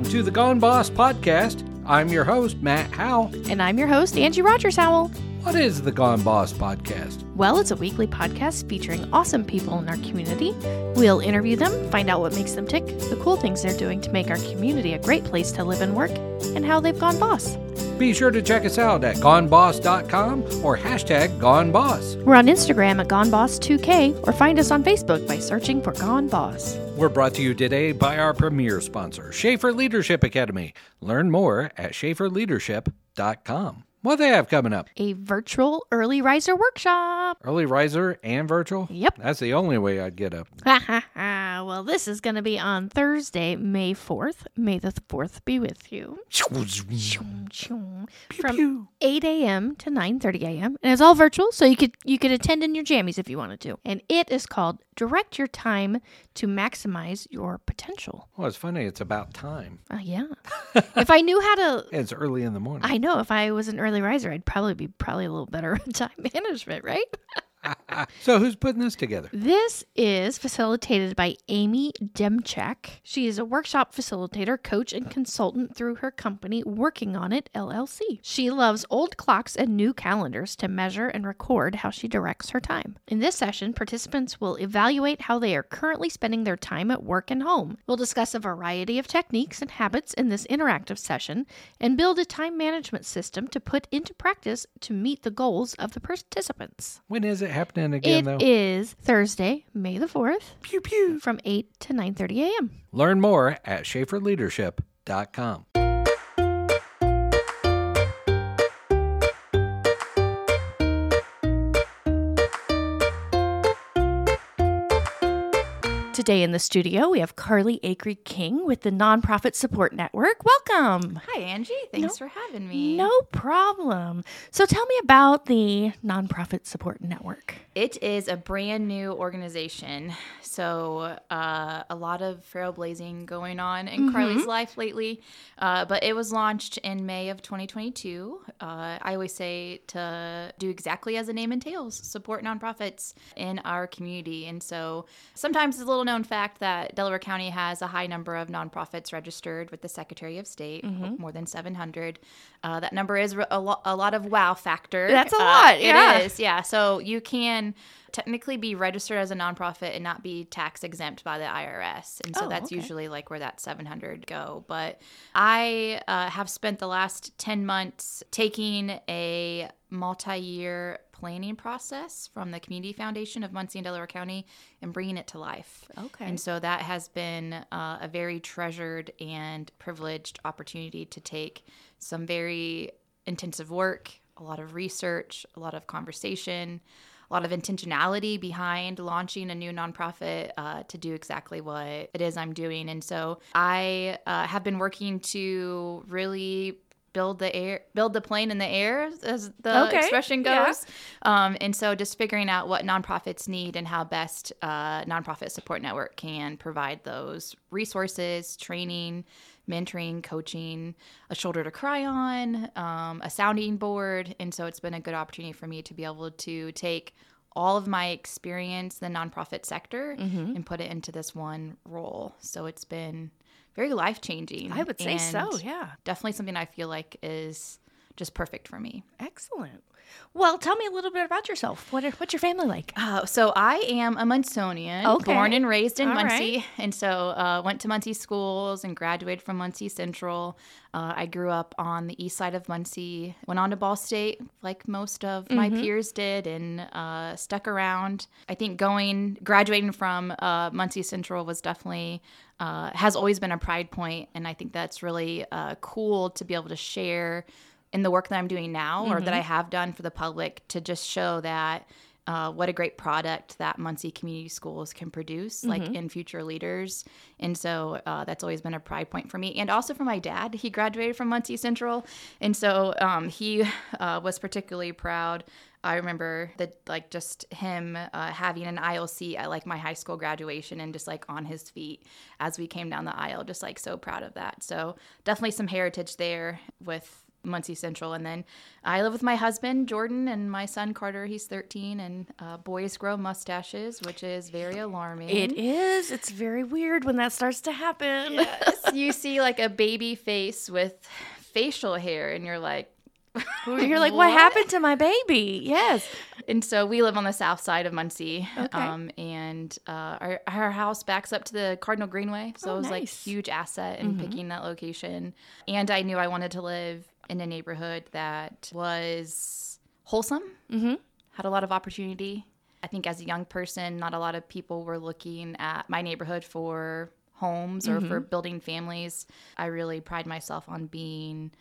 Welcome to the Gone Boss podcast. I'm your host, Matt Howell. And I'm your host, Angie Rogers Howell. What is the Gone Boss podcast? Well, it's a weekly podcast featuring awesome people in our community. We'll interview them, find out what makes them tick, the cool things they're doing to make our community a great place to live and work, and how they've gone boss. Be sure to check us out at goneboss.com or hashtag goneboss. We're on Instagram at GoneBoss2K or find us on Facebook by searching for Gone Boss. We're brought to you today by our premier sponsor, Schaefer Leadership Academy. Learn more at schaeferleadership.com. What they have coming up? A virtual early riser workshop. Early riser and virtual? Yep. That's the only way I'd get up. Well, this is going to be on Thursday, May 4th. May the 4th be with you. From 8 a.m. to 9:30 a.m. And it's all virtual, so you could you could attend in your jammies if you wanted to. And it is called Direct Your Time to Maximize Your Potential. Well, it's funny. It's about time. Uh, yeah. if I knew how to It's early in the morning. I know if I was an early riser, I'd probably be probably a little better at time management, right? so, who's putting this together? This is facilitated by Amy Demchak. She is a workshop facilitator, coach, and consultant through her company Working On It LLC. She loves old clocks and new calendars to measure and record how she directs her time. In this session, participants will evaluate how they are currently spending their time at work and home. We'll discuss a variety of techniques and habits in this interactive session and build a time management system to put into practice to meet the goals of the participants. When is it happening again, It though? is Thursday, May the 4th, Pew pew. from 8 to 9:30 a.m. Learn more at schaeferleadership.com. Today in the studio, we have Carly Acree King with the Nonprofit Support Network. Welcome. Hi, Angie. Thanks for having me. No problem. So tell me about the Nonprofit Support Network. It is a brand new organization. So, uh, a lot of trailblazing going on in Carly's life lately. Uh, but it was launched in May of 2022. Uh, I always say to do exactly as the name entails support nonprofits in our community. And so, sometimes it's a little known fact that Delaware County has a high number of nonprofits registered with the Secretary of State, more than 700. Uh, that number is a, lo- a lot of wow factor. That's a Uh, lot, yeah. It is, yeah. So you can technically be registered as a nonprofit and not be tax exempt by the IRS, and so Oh, that's okay. usually like where that 700 go. But I uh, have spent the last 10 months taking a multi-year planning process from the Community Foundation of Muncie and Delaware County and bringing it to life. Okay. And so that has been uh, a very treasured and privileged opportunity to take some very intensive work, a lot of research, a lot of conversation, a lot of intentionality behind launching a new nonprofit uh, to do exactly what it is I'm doing. And so I uh, have been working to really build the air build the plane in the air as the Okay, expression yeah. goes um, and so just figuring out what nonprofits need and how best uh, nonprofit support network can provide those resources training mentoring coaching a shoulder to cry on um, a sounding board and so it's been a good opportunity for me to be able to take all of my experience in the nonprofit sector Mm-hmm. and put it into this one role so it's been very life changing I would say so, yeah. definitely something i feel like is just perfect for me Excellent. Well, tell me a little bit about yourself. What are, what's your family like? Uh, so I am a Munsonian, Okay. born and raised in All Muncie, right. and so uh, went to Muncie schools and graduated from Muncie Central. Uh, I grew up on the east side of Muncie. Went on to Ball State, like most of my Mm-hmm. peers did, and uh, stuck around. I think going graduating from uh, Muncie Central was definitely uh, has always been a pride point, and I think that's really uh, cool to be able to share in the work that I'm doing now or that I have done for the public to just show that uh, what a great product that Muncie Community Schools can produce, like in future leaders. And so uh, that's always been a pride point for me. And also for my dad, he graduated from Muncie Central. And so um, he uh, was particularly proud. I remember that, like, just him uh, having an aisle seat at like my high school graduation and just like on his feet as we came down the aisle, just like so proud of that. So, definitely some heritage there with Muncie Central. And then I live with my husband, Jordan, and my son, Carter. He's 13, and uh, boys grow mustaches, which is very alarming. It is. It's very weird when that starts to happen. Yes, you see like a baby face with facial hair, and you're like, You're like, what? happened to my baby? Yes. and so we live on the south side of Muncie, Okay. um, and uh, our our house backs up to the Cardinal Greenway, so Oh, it was like nice. huge asset in picking that location. And I knew I wanted to live in a neighborhood that was wholesome, Mm-hmm. had a lot of opportunity. I think as a young person, not a lot of people were looking at my neighborhood for homes or for building families. I really pride myself on being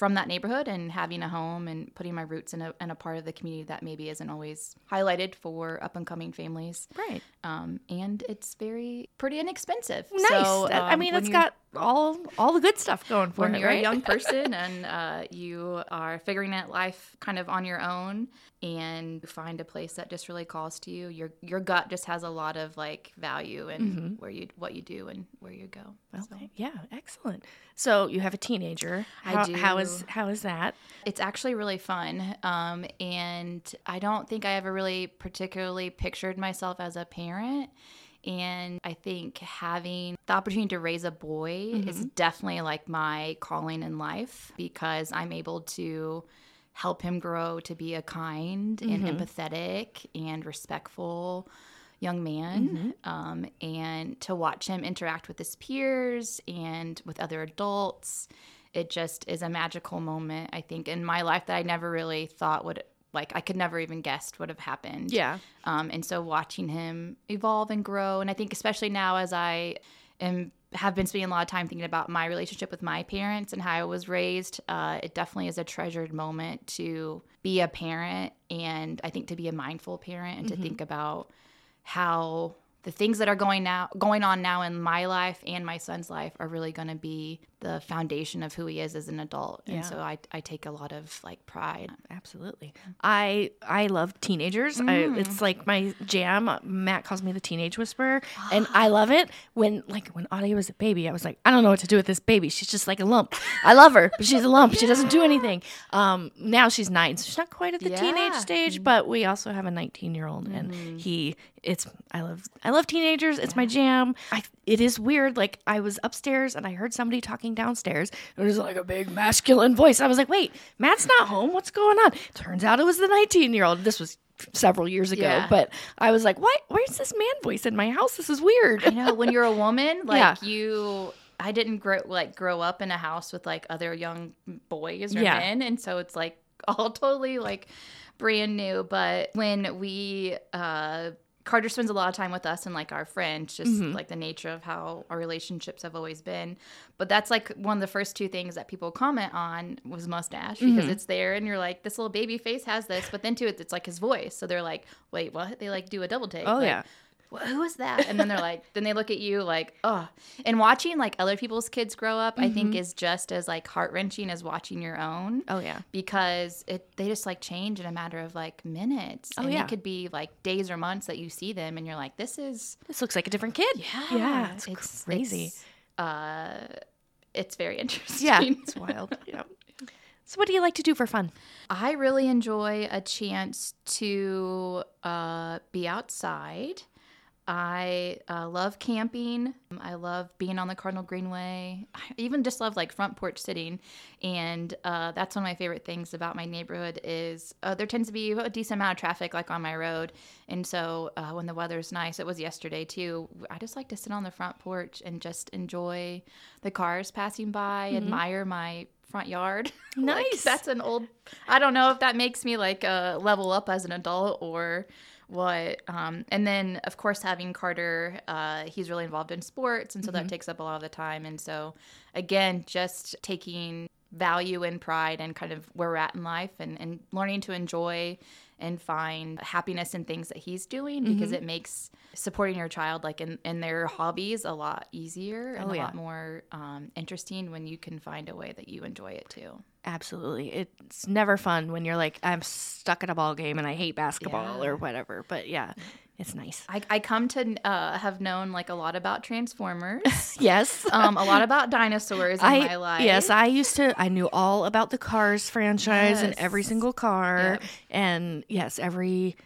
from that neighborhood and having a home and putting my roots in a, in a part of the community that maybe isn't always highlighted for up and coming families. Right. Um, and it's very pretty inexpensive. Nice. So, That- I um, mean, it's you- got all all the good stuff going for when it, you're right? a young person and uh, you are figuring out life kind of on your own and find a place that just really calls to you your your gut just has a lot of like value in where you what you do and where you go So Yeah. Excellent. So you have a teenager. I How, How is do. how is that? it's actually really fun um, and i don't think i ever really particularly pictured myself as a parent and i think having the opportunity to raise a boy is definitely like my calling in life because i'm able to help him grow to be a kind and empathetic and respectful young man um, and to watch him interact with his peers and with other adults. It just is a magical moment i think in my life that i never really thought would like i could never even guessed would have happened. Yeah. um, and so watching him evolve and grow, and I think especially now as I am have been spending a lot of time thinking about my relationship with my parents and how I was raised, uh, it definitely is a treasured moment to be a parent, and I think to be a mindful parent and to think about how the things that are going now going on now in my life and my son's life are really going to be the foundation of who he is as an adult and Yeah. so I, I take a lot of like pride Absolutely. I I love teenagers. I, mm. it's like my jam. Uh, Matt calls me the teenage whisperer, and I love it. When like when Audie was a baby, I was like, I don't know what to do with this baby. She's just like a lump. I love her, but she's a lump. She doesn't do anything. Um, now she's nine, so she's not quite at the teenage stage, mm. but we also have a 19 year old, and mm-hmm. he. It's I love I love teenagers. It's my jam. I it is weird. Like I was upstairs and I heard somebody talking downstairs. It was like a big masculine voice. I was like, wait, Matt's not home. What's going on? Turns out it was the 19 year old. This was several years ago, Yeah. but I was like, what? Where's this man voice in my house? This is weird. I know when you're a woman, like Yeah. you I didn't grow like grow up in a house with like other young boys or Yeah. men, and so it's like all totally like brand new. But when we uh Carter spends a lot of time with us and like our friends, just Mm-hmm. like the nature of how our relationships have always been. But that's like one of the first two things that people comment on was mustache because Mm-hmm. it's there and you're like, this little baby face has this, but then to it, it's like his voice. So they're like, wait, what? They like do a double take. Oh, like, yeah. "Wha- who is that? And then they're like, then they look at you like, oh. And watching like other people's kids grow up, I think is just as like heart wrenching as watching your own. Mm-hmm. Oh, yeah. Because it they just like change in a matter of like minutes. Oh, and yeah. it could be like days or months that you see them and you're like, this is This looks like a different kid. Yeah. It's, it's crazy. It's, uh, it's very interesting. yeah. It's wild. yeah. So what do you like to do for fun? I really enjoy a chance to uh, be outside. I uh, love camping. I love being on the Cardinal Greenway. I even just love like front porch sitting, and uh, that's one of my favorite things about my neighborhood is uh, there tends to be a decent amount of traffic like on my road, and so uh, when the weather's nice, it was yesterday too. I just like to sit on the front porch and just enjoy the cars passing by, admire my front yard. Like, Nice. that's an old. I don't know if that makes me like uh, level up as an adult or what. Um, and then of course having Carter, uh, he's really involved in sports, and so that takes up a lot of the time. And so again, just taking value and pride and kind of where we're at in life and, and learning to enjoy and find happiness in things that he's doing because it makes supporting your child like in, in their hobbies a lot easier and Oh, a yeah. lot more um, interesting when you can find a way that you enjoy it too. Absolutely. It's never fun when you're like, I'm stuck at a ball game and I hate basketball Yeah. or whatever. But yeah, It's nice. I, I come to uh, have known like a lot about Transformers, Yes. um, a lot about dinosaurs in I my life. yes, I used to. I knew all about the Cars franchise and every single car, Yep. and yes, every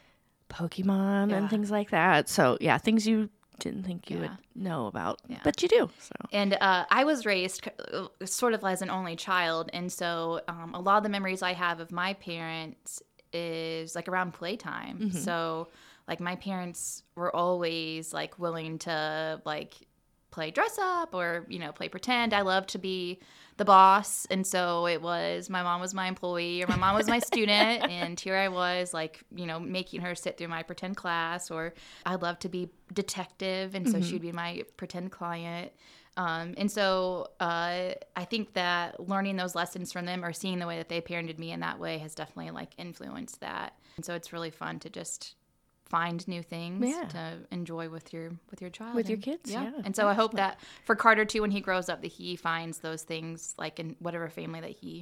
Pokemon Yeah. and things like that. So yeah, things you didn't think you Yeah. would know about, Yeah. but you do. So And uh, I was raised uh, sort of as an only child, and so um, a lot of the memories I have of my parents is like around playtime. Mm-hmm. So, like my parents were always like willing to like play dress up or you know play pretend. I love to be the boss, and so it was my mom was my employee or my mom was my student, and here I was like you know making her sit through my pretend class, or I love to be detective, and so she'd be my pretend client. Um, and so uh, I think that learning those lessons from them or seeing the way that they parented me in that way has definitely like influenced that. And so it's really fun to just find new things Yeah. to enjoy with your with your child With your kids, yeah, and so i hope that for carter too when he grows up that he finds those things like in whatever family that he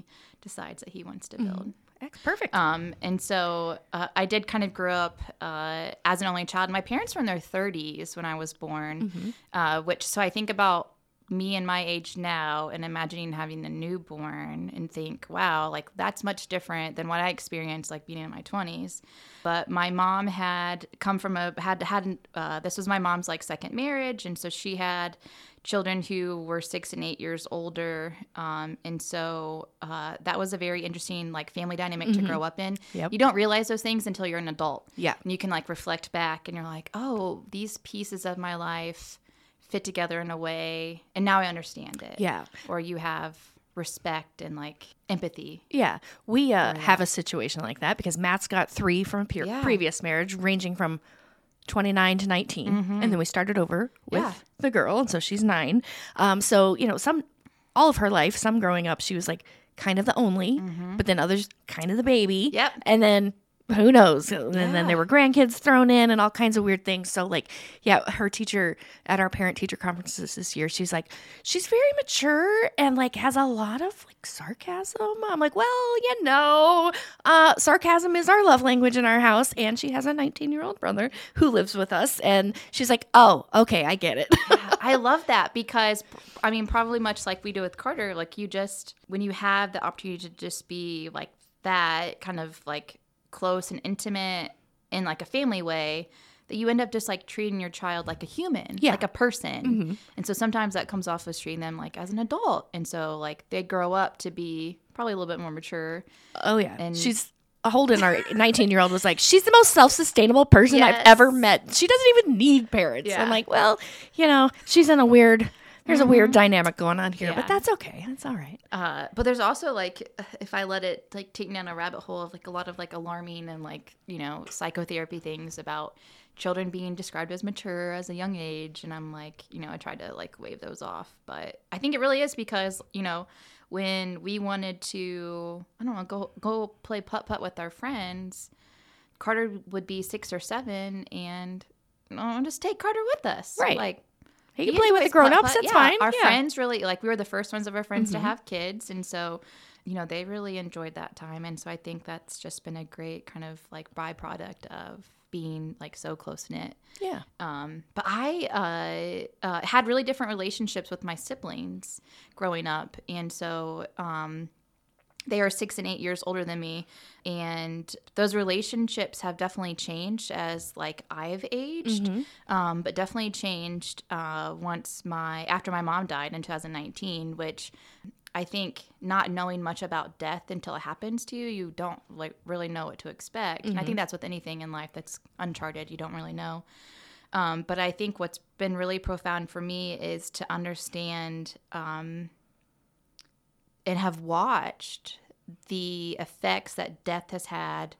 decides that he wants to build Ex- perfect. um, and so uh, I did kind of grow up uh, as an only child. My parents were in their 30s when I was born, uh, which so I think about me and my age now and imagining having a newborn and think, wow, like that's much different than what I experienced like being in my 20s. But my mom had come from a had had uh, this was my mom's like second marriage, and so she had children who were six and eight years older, um, and so uh, that was a very interesting like family dynamic to grow up in. Yep. You don't realize those things until you're an adult. Yeah. and you can like reflect back, and you're like, oh, these pieces of my life fit together in a way, and now I understand it. Yeah. or you have respect and like empathy. Yeah, we uh, have a situation like that because Matt's got three from a pe- Yeah. previous marriage, ranging from 29 to 19. And then we started over with Yeah. the girl, and so she's nine. Um, so, you know, some, all of her life, some growing up, she was like kind of the only, but then others kind of the baby. Yep. And then who knows? And then there were grandkids thrown in and all kinds of weird things. So, like, yeah, her teacher at our parent teacher conferences this year, she's like, she's very mature and like has a lot of like sarcasm. I'm like, well, you know, uh, sarcasm is our love language in our house. And she has a 19 year old brother who lives with us. And she's like, oh, okay, I get it. I love that because I mean, probably much like we do with Carter, like you just when you have the opportunity to just be like that kind of like close and intimate in like a family way that you end up just like treating your child like a human, Yeah. like a person. Mm-hmm. And so sometimes that comes off as treating them like as an adult. And so like they grow up to be probably a little bit more mature. oh, yeah. And- she's. Holden, our 19 year old, was like, She's the most self sustainable person I've ever met. She doesn't even need parents. Yeah. I'm like, Well, you know, she's in a weird, there's a weird dynamic going on here, Yeah. but that's okay. That's all right. Uh, but there's also like if I let it like take me down a rabbit hole of like a lot of like alarming and like you know psychotherapy things about children being described as mature as a young age, and I'm like you know I tried to like wave those off, but I think it really is because you know when we wanted to I don't know go go play putt putt with our friends, Carter would be six or seven, and oh, just take Carter with us, Right. Like He can he play with the grown ups. That's Yeah, fine. Our yeah. friends really like we were the first ones of our friends to have kids, and so you know they really enjoyed that time, and so I think that's just been a great kind of like byproduct of being like so close knit. Yeah. Um, but I uh, uh, had really different relationships with my siblings growing up, and so um, they are six and eight years older than me, and those relationships have definitely changed as like I've aged, um, but definitely changed uh, once my after my mom died in 2019, which. I think not knowing much about death until it happens to you, you don't like really know what to expect. And I think that's with anything in life that's uncharted. You don't really know. Um, but I think what's been really profound for me is to understand um, and have watched the effects that death has had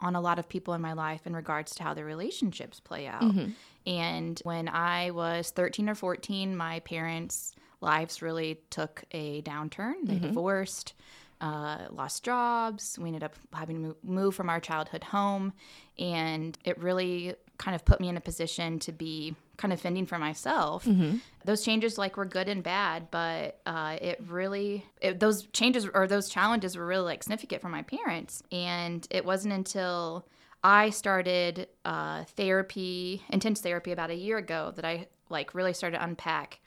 on a lot of people in my life in regards to how their relationships play out. And when I was 13 or 14, my parents' lives really took a downturn. They divorced, uh, lost jobs. We ended up having to move, move from our childhood home. And it really kind of put me in a position to be kind of fending for myself. Those changes like were good and bad, but uh, it really it, those changes or those challenges were really like significant for my parents. And it wasn't until I started uh, therapy, intense therapy, about a year ago. That I like really started to unpack.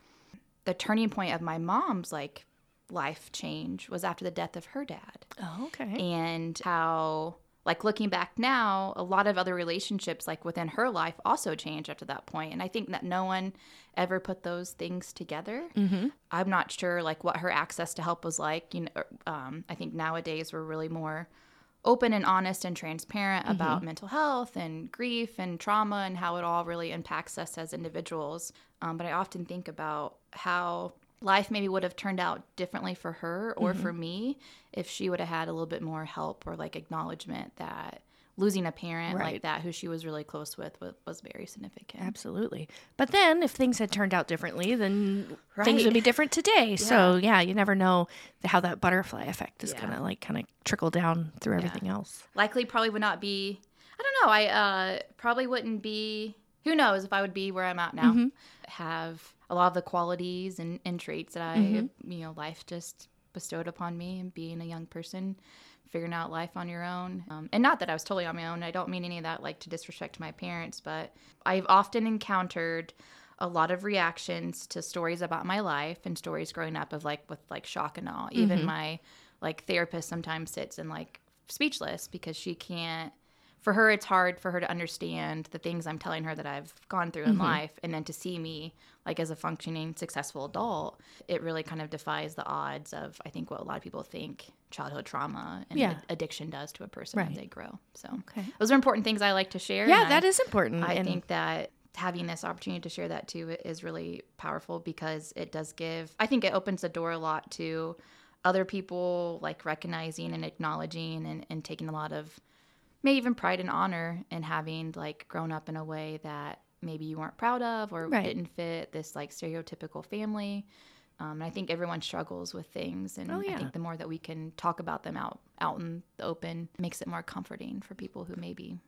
The turning point of my mom's like life change was after the death of her dad Oh, okay. and how like looking back now a lot of other relationships like within her life also changed after that point and i think that no one ever put those things together. Mm-hmm. i'm not sure like what her access to help was like you know um, i think nowadays we're really more open and honest and transparent about mental health and grief and trauma and how it all really impacts us as individuals. Um, but i often think about how life maybe would have turned out differently for her or for me if she would have had a little bit more help or like acknowledgement that losing a parent Right. like that who she was really close with was, very significant. Absolutely. But then if things had turned out differently, then things would be different today. So yeah, you never know how that butterfly effect is Yeah. gonna like kind of trickle down through everything else. Likely probably would not be I don't know, I uh probably wouldn't be who knows if I would be where I'm at now. Mm-hmm. Have a lot of the qualities and, and traits that I Mm-hmm. you know, life just bestowed upon me and being a young person figuring out life on your own. Um, and not that i was totally on my own. I don't mean any of that like to disrespect my parents but i've often encountered a lot of reactions to stories about my life and stories growing up of like with like shock and awe. Even my like therapist sometimes sits and like speechless because she can't for her it's hard for her to understand the things i'm telling her that i've gone through in life and then to see me like as a functioning successful adult it really kind of defies the odds of i think what a lot of people think childhood trauma and Yeah. ad- addiction does to a person Right. as they grow so Okay. those are important things i like to share Yeah, that I- is important. I and think that having this opportunity to share that too is really powerful because it does give, I think it opens the door a lot to other people like recognizing and acknowledging and, and taking a lot of maybe even pride and honor in having like grown up in a way that maybe you weren't proud of or Right. didn't fit this like stereotypical family. Um, and I think everyone struggles with things, and Oh, yeah. I think the more that we can talk about them out out in the open makes it more comforting for people who maybe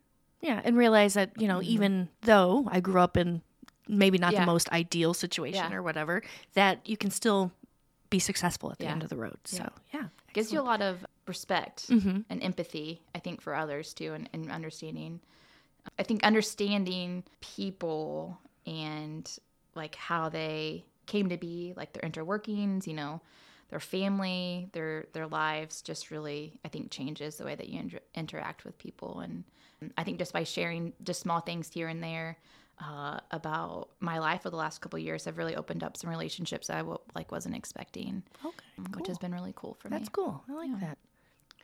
yeah, and realize that, you know, even though I grew up in maybe not Mm-hmm. Yeah. the most ideal situation Yeah. or whatever, that you can still be successful at the end of the road. So yeah. gives you a lot of respect Mm-hmm. and empathy i think for others too and, and understanding i think understanding people and like how they came to be like their interworkings you know their family their their lives just really i think changes the way that you inter- interact with people and i think just by sharing just small things here and there uh, about my life for the last couple of years have really opened up some relationships that I w- like wasn't expecting, Okay. which has been really cool for me. That's cool. I like that.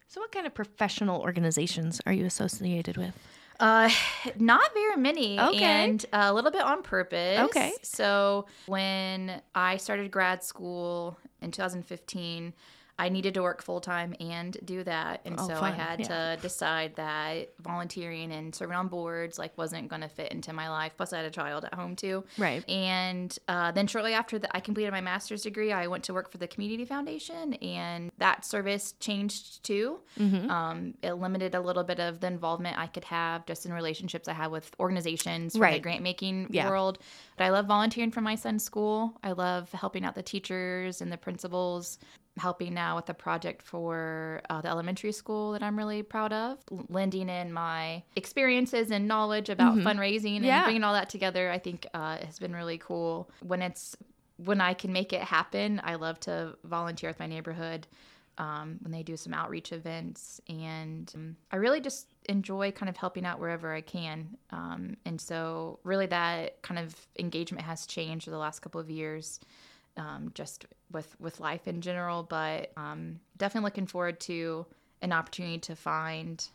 So what kind of professional organizations are you associated with? Uh, not very many, Okay. and a little bit on purpose. Okay. So when I started grad school in 2015, I needed to work full time and do that, and Oh, so I had Yeah. to decide that volunteering and serving on boards like wasn't going to fit into my life. Plus, I had a child at home too. Right. And uh, then shortly after that, I completed my master's degree. I went to work for the Community Foundation, and that service changed too. Mm-hmm. Um, it limited a little bit of the involvement I could have just in relationships I had with organizations Right. the grant making Yeah. world. But I love volunteering for my son's school. I love helping out the teachers and the principals. Helping now with a project for uh, the elementary school that I'm really proud of, L- lending in my experiences and knowledge about fundraising and Yeah. bringing all that together. I think uh, has been really cool. When it's when I can make it happen, I love to volunteer with my neighborhood um, when they do some outreach events. And um, I really just enjoy kind of helping out wherever I can. Um, and so, really, that kind of engagement has changed over the last couple of years. Um, just with with life in general, but um, definitely looking forward to an opportunity to find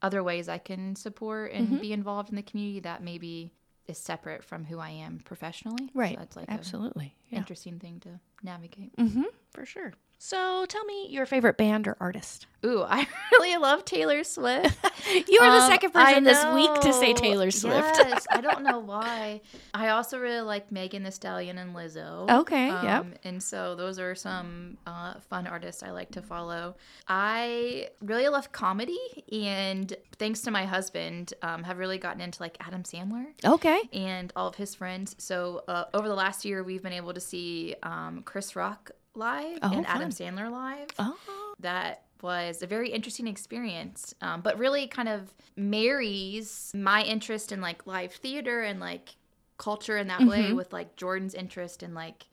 other ways I can support and be involved in the community that maybe is separate from who I am professionally. So Right. that's like Absolutely. Yeah. interesting thing to navigate. Mm-hmm. For sure. So tell me your favorite band or artist. Ooh, I really love Taylor Swift. You are the Um, second I person this week to say. Taylor Swift. Yes, I don't know why. I also really like Megan Thee Stallion and Lizzo. Okay, yep. Um, And so those are some uh, fun artists I like to follow. I really love comedy, and thanks to my husband, um, have really gotten into like Adam Sandler Okay. and all of his friends. So uh, over the last year, we've been able to see um, Chris Rock live Oh, and Adam. Sandler live Oh. that was a very interesting experience, um, but really kind of marries my interest in like live theater and like culture in that way with like Jordan's interest in like,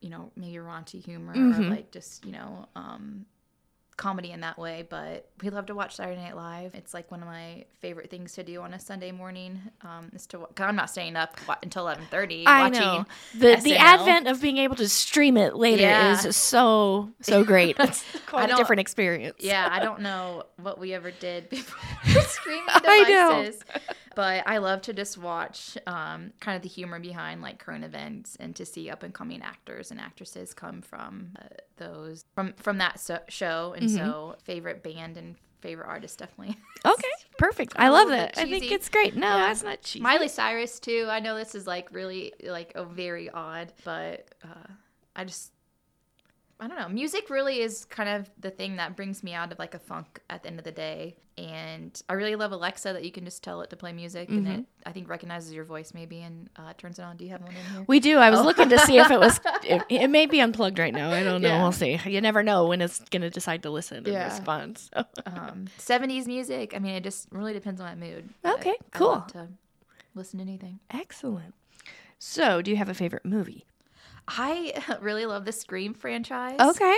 you know, maybe raunchy humor or like just, you know, um, comedy in that way, but we love to watch Saturday Night Live. It's like one of my favorite things to do on a Sunday morning. Um, is to cause I'm not staying up until eleven thirty. I watching know the the advent of being able to stream it later Yeah. is so so great. It's I quite a different experience. Yeah, I don't know what we ever did before streaming I know. But I love to just watch um, kind of the humor behind like current events and to see up and coming actors and actresses come from uh, those from from that so- show. And Mm-hmm. so favorite band and favorite artist definitely. Okay, perfect. I love that. I think it's great. No, Yeah. that's not cheesy. Miley Cyrus too. I know this is like really like a very odd, but uh, I just I don't know. Music really is kind of the thing that brings me out of like a funk at the end of the day. And I really love Alexa that you can just tell it to play music and Mm-hmm. it I think recognizes your voice maybe and uh, turns it on. Do you have one in here? We do. I was Oh. looking to see if it was. It, it may be unplugged right now. I don't know. Yeah. We'll see. You never know when it's going to decide to listen and Yeah. respond. So. Um, 70s music. I mean, it just really depends on my mood. Okay, cool. to listen to anything. Excellent. So, do you have a favorite movie? I really love the Scream franchise. Okay.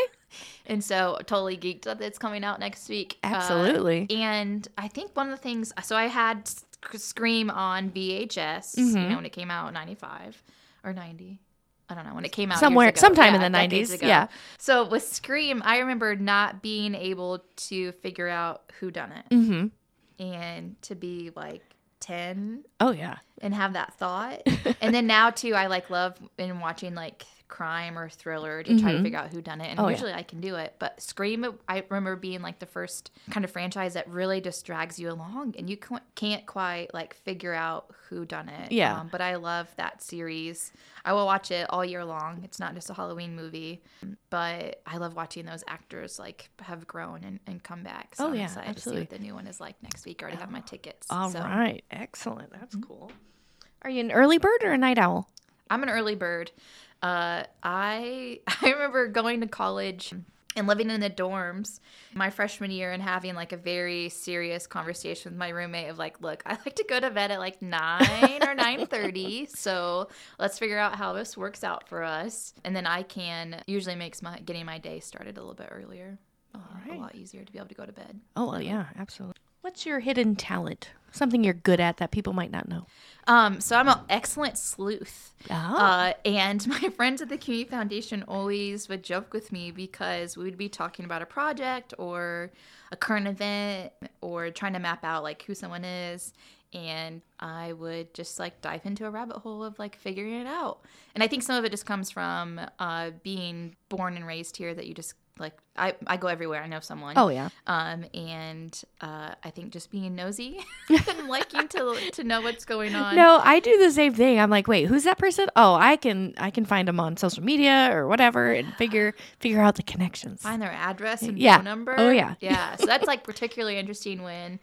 And so totally geeked that it's coming out next week. Uh, Absolutely. and I think one of the things, so I had Scream on VHS, Mm-hmm. you know, when it came out in 95 or 90. I don't know when it came out. Somewhere- sometime in the 90s, yeah. So with Scream, I remember not being able to figure out who done it, Mm-hmm. and to be like 10 Oh yeah. and have that thought. and then now too, I like love in watching like crime or thriller to try to figure out who done it. And Oh, yeah. usually I can do it, but Scream, I remember being like the first kind of franchise that really just drags you along, and you can't quite like figure out who done it. Yeah. Um, but I love that series. I will watch it all year long. It's not just a Halloween movie, but I love watching those actors like have grown and, and come back. So Oh, I'm yeah, excited to see absolutely. what the new one is like next week. I already have my tickets. All right. so. Excellent. That's cool. Are you an early bird or a night owl? I'm an early bird. Uh, I I remember going to college and living in the dorms my freshman year and having like a very serious conversation with my roommate of like, look, I like to go to bed at like nine or nine thirty, so let's figure out how this works out for us, and then I can usually makes my getting my day started a little bit earlier. Uh, right. A lot easier to be able to go to bed. Oh well, yeah, absolutely. What's your hidden talent? Something you're good at that people might not know. Um, so I'm an excellent sleuth. Oh. Uh, and my friends at the Community Foundation always would joke with me because we would be talking about a project or a current event or trying to map out like who someone is. And I would just like dive into a rabbit hole of like figuring it out. And I think some of it just comes from uh, being born and raised here that you just like, I, I go everywhere. I know someone. Oh yeah. Um, and uh, I think just being nosy and liking to to know what's going on. No, I do the same thing. I'm like, wait, who's that person? Oh, I can I can find them on social media or whatever and figure figure out the connections. find their address and Yeah. phone number. Oh, yeah. Yeah. So that's like particularly interesting when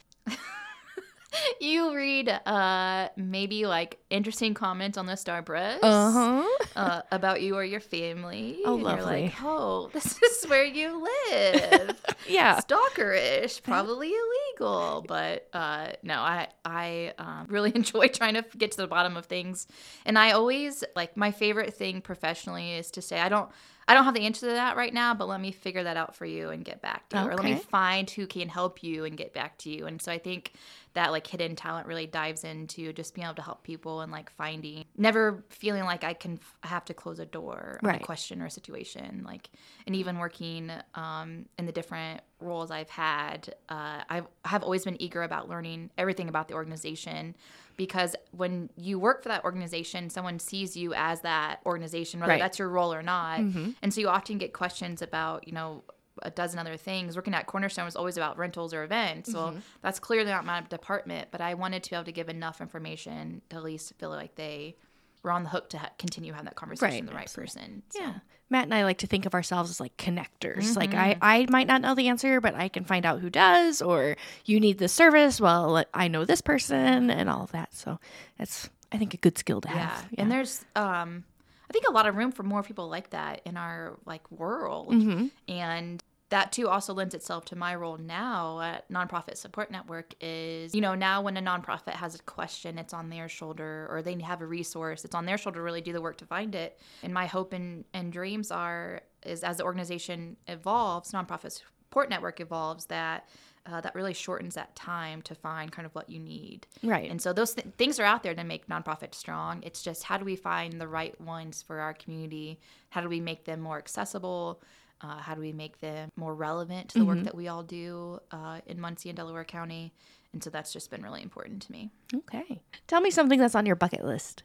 you read uh maybe like interesting comments on the Star Press Uh-huh. uh, about you or your family. Oh, and You're lovely. like, oh, this is where you live. Yeah. Stalkerish, probably illegal, but uh, no, I I um, really enjoy trying to get to the bottom of things, and I always like my favorite thing professionally is to say I don't I don't have the answer to that right now, but let me figure that out for you and get back to you, or let me find who can help you and get back to you. And so I think that like hidden talent really dives into just being able to help people and like finding never feeling like I can I have to close a door on Right. a question or a situation like and even working um, in the different roles I've had uh, I've, have always been eager about learning everything about the organization because when you work for that organization someone sees you as that organization whether Right. that's your role or not and so you often get questions about you know a dozen other things. Working at Cornerstone was always about rentals or events. Well, that's clearly not my department, but I wanted to be able to give enough information to at least feel like they were on the hook to ha- continue having that conversation Right, with the right absolutely. person. So, Yeah. Matt and I like to think of ourselves as like connectors. Like I, I might not know the answer, but I can find out who does, or you need this service. Well, I know this person and all of that. So that's, I think, a good skill to yeah. have. And there's, um, think a lot of room for more people like that in our like world. Mm-hmm. And that too also lends itself to my role now at Nonprofit Support Network is, you know, now when a nonprofit has a question, it's on their shoulder or they have a resource, it's on their shoulder to really do the work to find it. And my hope and, and dreams are is as the organization evolves, Nonprofit Support Network evolves, that uh, that really shortens that time to find kind of what you need. Right. And so those th- things are out there to make nonprofits strong. It's just how do we find the right ones for our community? How do we make them more accessible? Uh, how do we make them more relevant to the work that we all do uh, in Muncie and Delaware County? And so that's just been really important to me. Okay. Tell me something that's on your bucket list.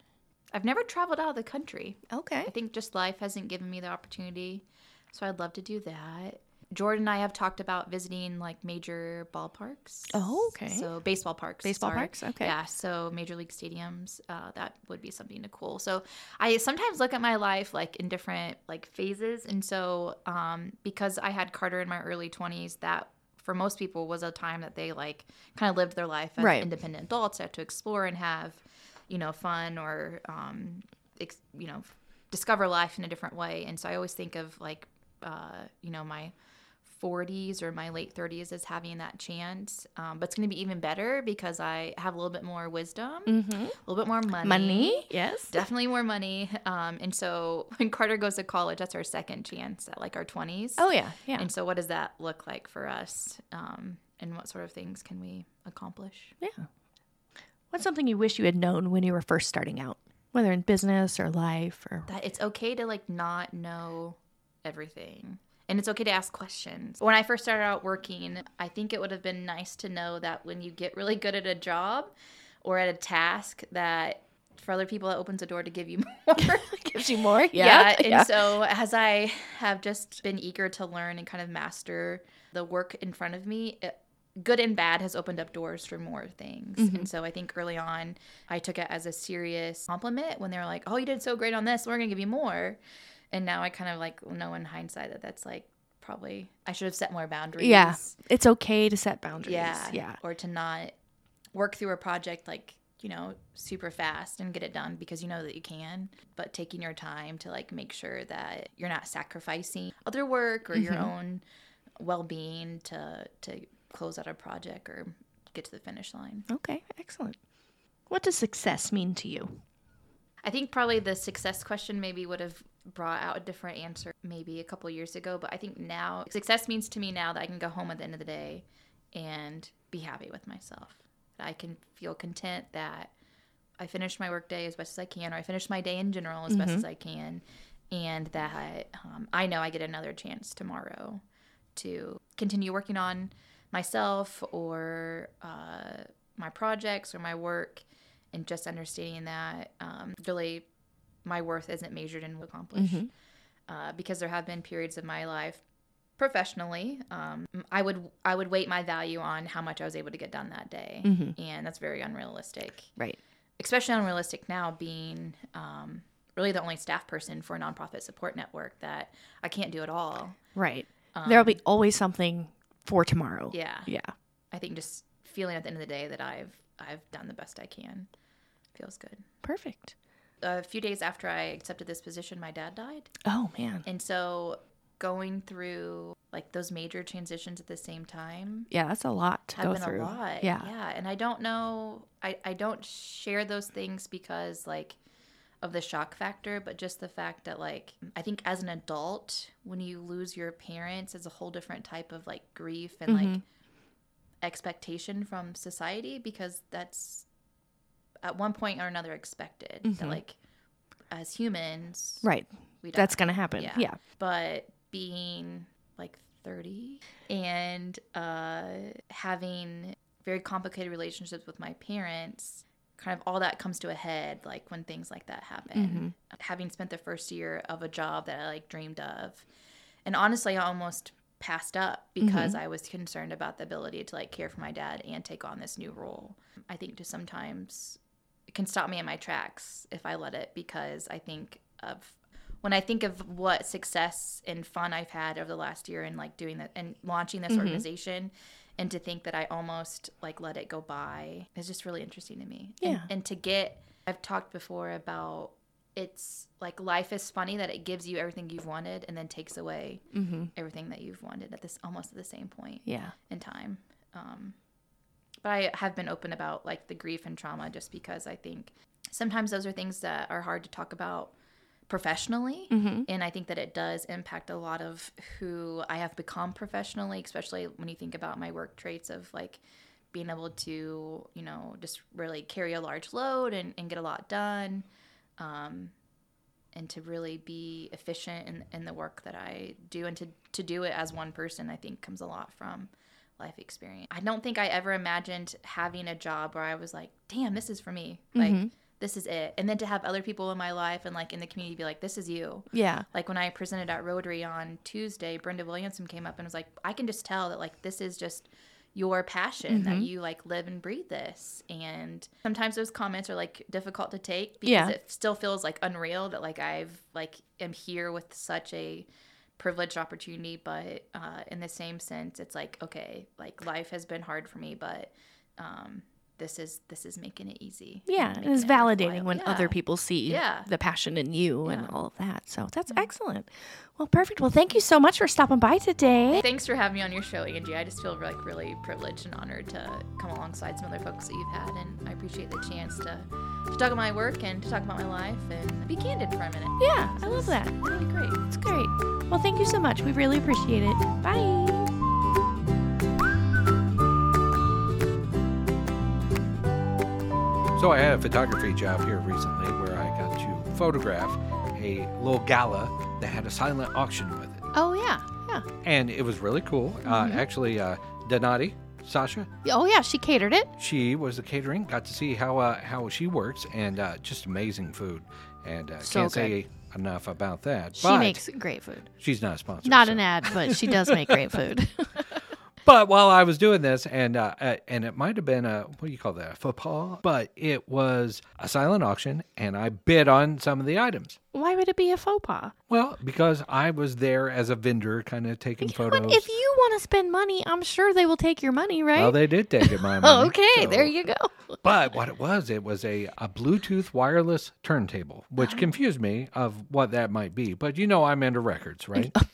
I've never traveled out of the country. Okay. I think just life hasn't given me the opportunity. So I'd love to do that. Jordan and I have talked about visiting like major ballparks. Oh, okay. So baseball parks. Baseball sorry. parks, okay. Yeah. So major league stadiums. Uh, that would be something to cool. So I sometimes look at my life like in different like phases, and so um, because I had Carter in my early twenties, that for most people was a time that they like kind of lived their life as Right. independent adults, had to explore and have, you know, fun or um, ex- you know, discover life in a different way. And so I always think of like, uh, you know, my 40s or my late 30s as having that chance. Um, but it's going to be even better because I have a little bit more wisdom, Mm-hmm. a little bit more money. Money. Yes. Definitely more money. Um, and so when Carter goes to college, that's our second chance at like our 20s. Oh yeah. Yeah. And so what does that look like for us? Um, and what sort of things can we accomplish? Yeah. What's something you wish you had known when you were first starting out, whether in business or life or that it's okay to like not know everything and it's okay to ask questions. When i first started out working i think it would have been nice to know that when you get really good at a job or at a task that for other people it opens a door to give you more. Gives you more? yeah, and so as i have just been eager to learn and kind of master the work in front of me it, good and bad has opened up doors for more things. And mm-hmm. so i think early on i took it as a serious compliment when they were like oh you did so great on this. We're going to give you more and now i kind of like know in hindsight that that's like probably i should have set more boundaries yeah. It's okay to set boundaries. yeah Yeah. or to not work through a project like you know super fast and get it done because you know that you can but taking your time to like make sure that you're not sacrificing other work or your mm-hmm. own well-being to to close out a project or get to the finish line Okay. Excellent. What does success mean to you? I think probably the success question maybe would have brought out a different answer maybe a couple years ago, but I think now success means to me now that I can go home at the end of the day and be happy with myself. That I can feel content that I finished my workday as best as I can, or I finished my day in general as best as I can, and that um, I know I get another chance tomorrow to continue working on myself or uh, my projects or my work, and just understanding that um, really my worth isn't measured in what accomplish. Uh, because there have been periods of my life professionally um, i would i would weight my value on how much i was able to get done that day and that's very unrealistic Right. especially unrealistic now being um, really the only staff person for a nonprofit support network that i can't do it all Right. There'll be always something for tomorrow. Um, yeah Yeah. i think just feeling at the end of the day that i've i've done the best i can feels good Perfect. A few days after i accepted this position my dad died Oh man. and so going through like those major transitions at the same time Yeah, that's a lot to have go been through. a lot. Yeah. Yeah. And I don't know I, I don't share those things because like of the shock factor, but just the fact that like I think as an adult, when you lose your parents, it's a whole different type of like grief and Mm-hmm. like expectation from society because that's at one point or another expected that like as humans Right. we. Mm-hmm. That's gonna happen. Yeah. Yeah. But being like 30 and uh, having very complicated relationships with my parents, kind of all that comes to a head like when things like that happen. Having spent the first year of a job that I like dreamed of. And honestly, I almost passed up because I was concerned about the ability to like care for my dad and take on this new role. I think to sometimes it can stop me in my tracks if I let it because I think of when I think of what success and fun I've had over the last year and like doing that and launching this organization and to think that I almost like let it go by is just really interesting to me. And, Yeah. and to get I've talked before about it's like life is funny that it gives you everything you've wanted and then takes away everything that you've wanted at this almost at the same point Yeah. in time. Um, but I have been open about like the grief and trauma just because I think sometimes those are things that are hard to talk about professionally. And I think that it does impact a lot of who I have become professionally, especially when you think about my work traits of like being able to, you know, just really carry a large load and, and get a lot done. Um, and to really be efficient in, in the work that I do and to, to do it as one person, I think comes a lot from life experience. I don't think I ever imagined having a job where I was like, damn, this is for me. Like, mm-hmm. this is it. And then to have other people in my life and like in the community be like, this is you. Yeah. Like when I presented at Rotary on Tuesday, Brenda Williamson came up and was like, I can just tell that like this is just your passion that mm-hmm. you like live and breathe this. And sometimes those comments are like difficult to take because Yeah. it still feels like unreal that like I've like am here with such a privileged opportunity, but uh, in the same sense, it's like okay, like life has been hard for me, but um, this is this is making it easy. Yeah, and and it's it validating when Yeah. other people see Yeah. the passion in you and Yeah. Mm-hmm. all of that. So that's excellent. Well, perfect. Well, thank you so much for stopping by today. Thanks for having me on your show, Angie. I just feel like really privileged and honored to come alongside some other folks that you've had, and I appreciate the chance to, to talk about my work and to talk about my life and be candid for a minute. Yeah, I love that. It's great. It's great. Well, thank you so much. We really appreciate it. Bye. So I had a photography job here recently where I got to photograph a little gala that had a silent auction with it. Oh yeah, yeah. And it was really cool. Uh, actually, uh, Donati, Sasha, Oh yeah, she catered it. she was the catering. Got to see how uh, how she works, and uh, just amazing food. And uh, So can't good. say enough about that. She makes great food. she's not a sponsor. Not so- an ad, but she does make great food. But while I was doing this, and uh, uh, and it might have been a what do you call that, a? But it was a silent auction, and I bid on some of the items. Why would it be a faux pas? Well, because I was there as a vendor, kind of taking photos. But if you want to spend money, I'm sure they will take your money, right? well, they did take it, my money. okay, so- there you go. But what it was, it was a, a Bluetooth wireless turntable, which Oh. confused me of what that might be. But you know, I'm into records, right?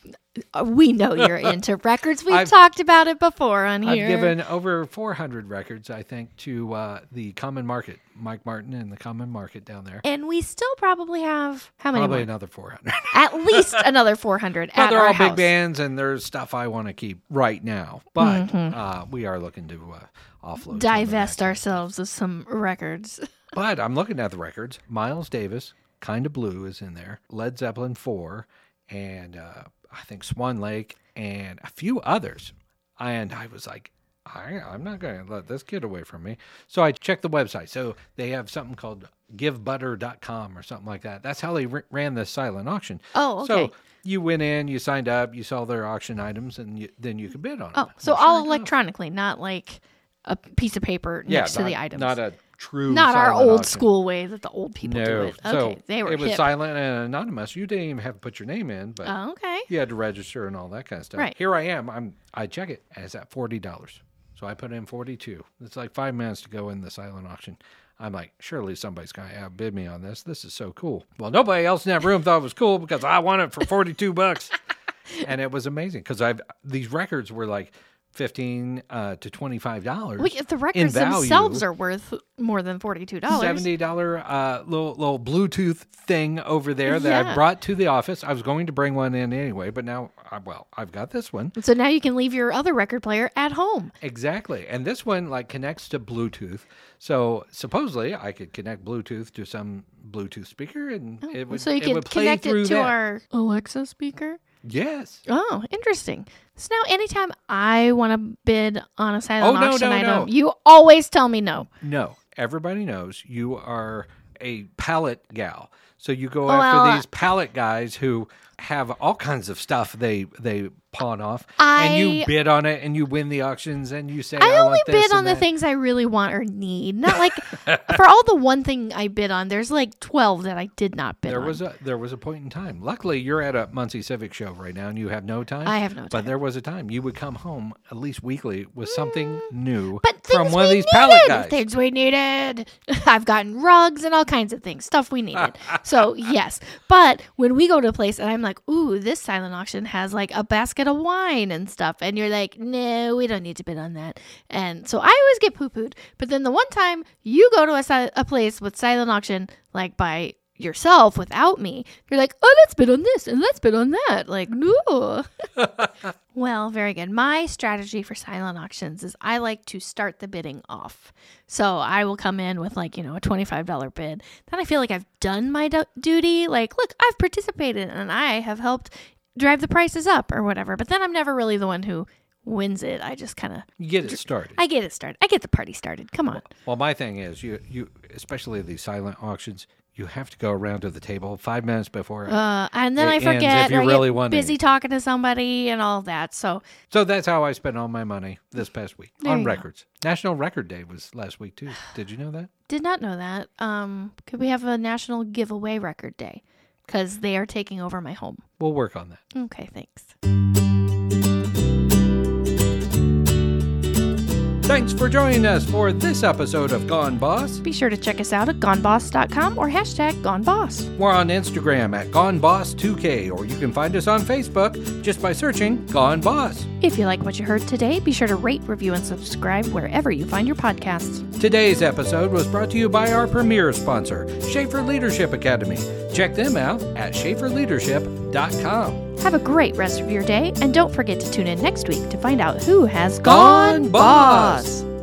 Uh, We know you're into records. We've I've- talked about it before on here. I've given over 400 records, I think, to uh, the Common Market, Mike Martin and the Common Market down there. and we still probably have how many? Probably more? another 400. At least another 400 But at they're all house. big bands, and there's stuff I want to keep right now. But Mm-hmm. uh, we are looking to uh, offload. Divest ourselves of some records. But I'm looking at the records. Miles Davis, Kind of Blue, is in there. Led Zeppelin 4, and uh, I think Swan Lake, and a few others. And I was like, I, I'm not going to let this get away from me. So I checked the website. So they have something called givebutter.com or something like that. That's how they r- ran the silent auction. Oh, So okay. you went in, you signed up, you saw their auction items, and you, then you could bid on oh, them. Oh, so sure all electronically, not like a piece of paper yeah, next to not- the items. Not a true Not our old auction. school way that the old people do it. Okay, so they were it was hip. silent and anonymous. You didn't even have to put your name in, but Oh, okay. you had to register and all that kind of stuff. Right. Here I am. I'm. I check it, and it's at forty dollars. So I put in forty-two. It's like five minutes to go in the silent auction. I'm like, surely somebody's gonna outbid me on this. This is so cool. Well, nobody else in that room thought it was cool because I won it for forty-two bucks, and it was amazing because I've these records were like fifteen uh, to twenty-five dollars. We, the records value. themselves are worth more than forty-two dollars. seventy dollar uh, little little Bluetooth thing over there that I brought to the office. I was going to bring one in anyway, but now, I, well, I've got this one So now you can leave your other record player at home. exactly, and this one like connects to Bluetooth. So supposedly, I could connect Bluetooth to some Bluetooth speaker, and it would Oh, so you it can would play connect it to that. our Alexa speaker. Yes. Oh, interesting. So now, anytime I want to bid on a silent Oh, no, auction no, item, no. you always tell me no. No, everybody knows you are a pallet gal. So you go Oh, after well, these pallet guys who have all kinds of stuff they they pawn off, and you bid on it, and you win the auctions, and you say, I "I, only bid on the things I really want or need. Not like for all the one thing I bid on, there's like 12 that I did not bid There on. was a there was a point in time. Luckily, you're at a Muncie Civic show right now, and you have no time. I have no time. But there was a time you would come home at least weekly with something new Mm. but from one of these pallet guys. Things we needed. I've gotten rugs and all kinds of things, stuff we needed. So yes, but when we go to a place and I'm like, "Ooh, this silent auction has like a basket of wine and stuff," and you're like, "No, we don't need to bid on that." And so I always get poo pooed. But then the one time you go to a, a place with silent auction, like by yourself without me, you're like, "Oh, let's bid on this and let's bid on that." Like, no. Well, very good. My strategy for silent auctions is I like to start the bidding off. So I will come in with like, you know, a $25 bid. Then I feel like I've done my du- duty. Like, look, I've participated and I have helped drive the prices up or whatever. But then I'm never really the one who wins it. I just kind of You get it started. I get it started. I get the party started. Come on. Well, my thing is, you you especially these silent auctions, you have to go around to the table five minutes before. Uh, and then I forget if you really want busy talking to somebody and all that. So so that's how I spent all my money this past week There on you go. records. National Record Day was last week too. Did you know that? Did not know that. Um, could we have a national giveaway record day? Because they are taking over my home. We'll work on that. Okay, thanks. Thanks for joining us for this episode of Gone Boss. Be sure to check us out at goneboss.com or hashtag goneboss. We're on Instagram at GoneBoss2K, or you can find us on Facebook just by searching Gone Boss. If you like what you heard today, be sure to rate, review, and subscribe wherever you find your podcasts. Today's episode was brought to you by our premier sponsor, Schaefer Leadership Academy. Check them out at schaeferleadership.com. Have a great rest of your day, and don't forget to tune in next week to find out who has Gone gone, Boss. boss.